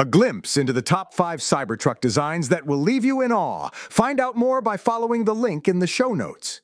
A glimpse into the top five Cybertruck designs that will leave you in awe. Find out more by following the link in the show notes.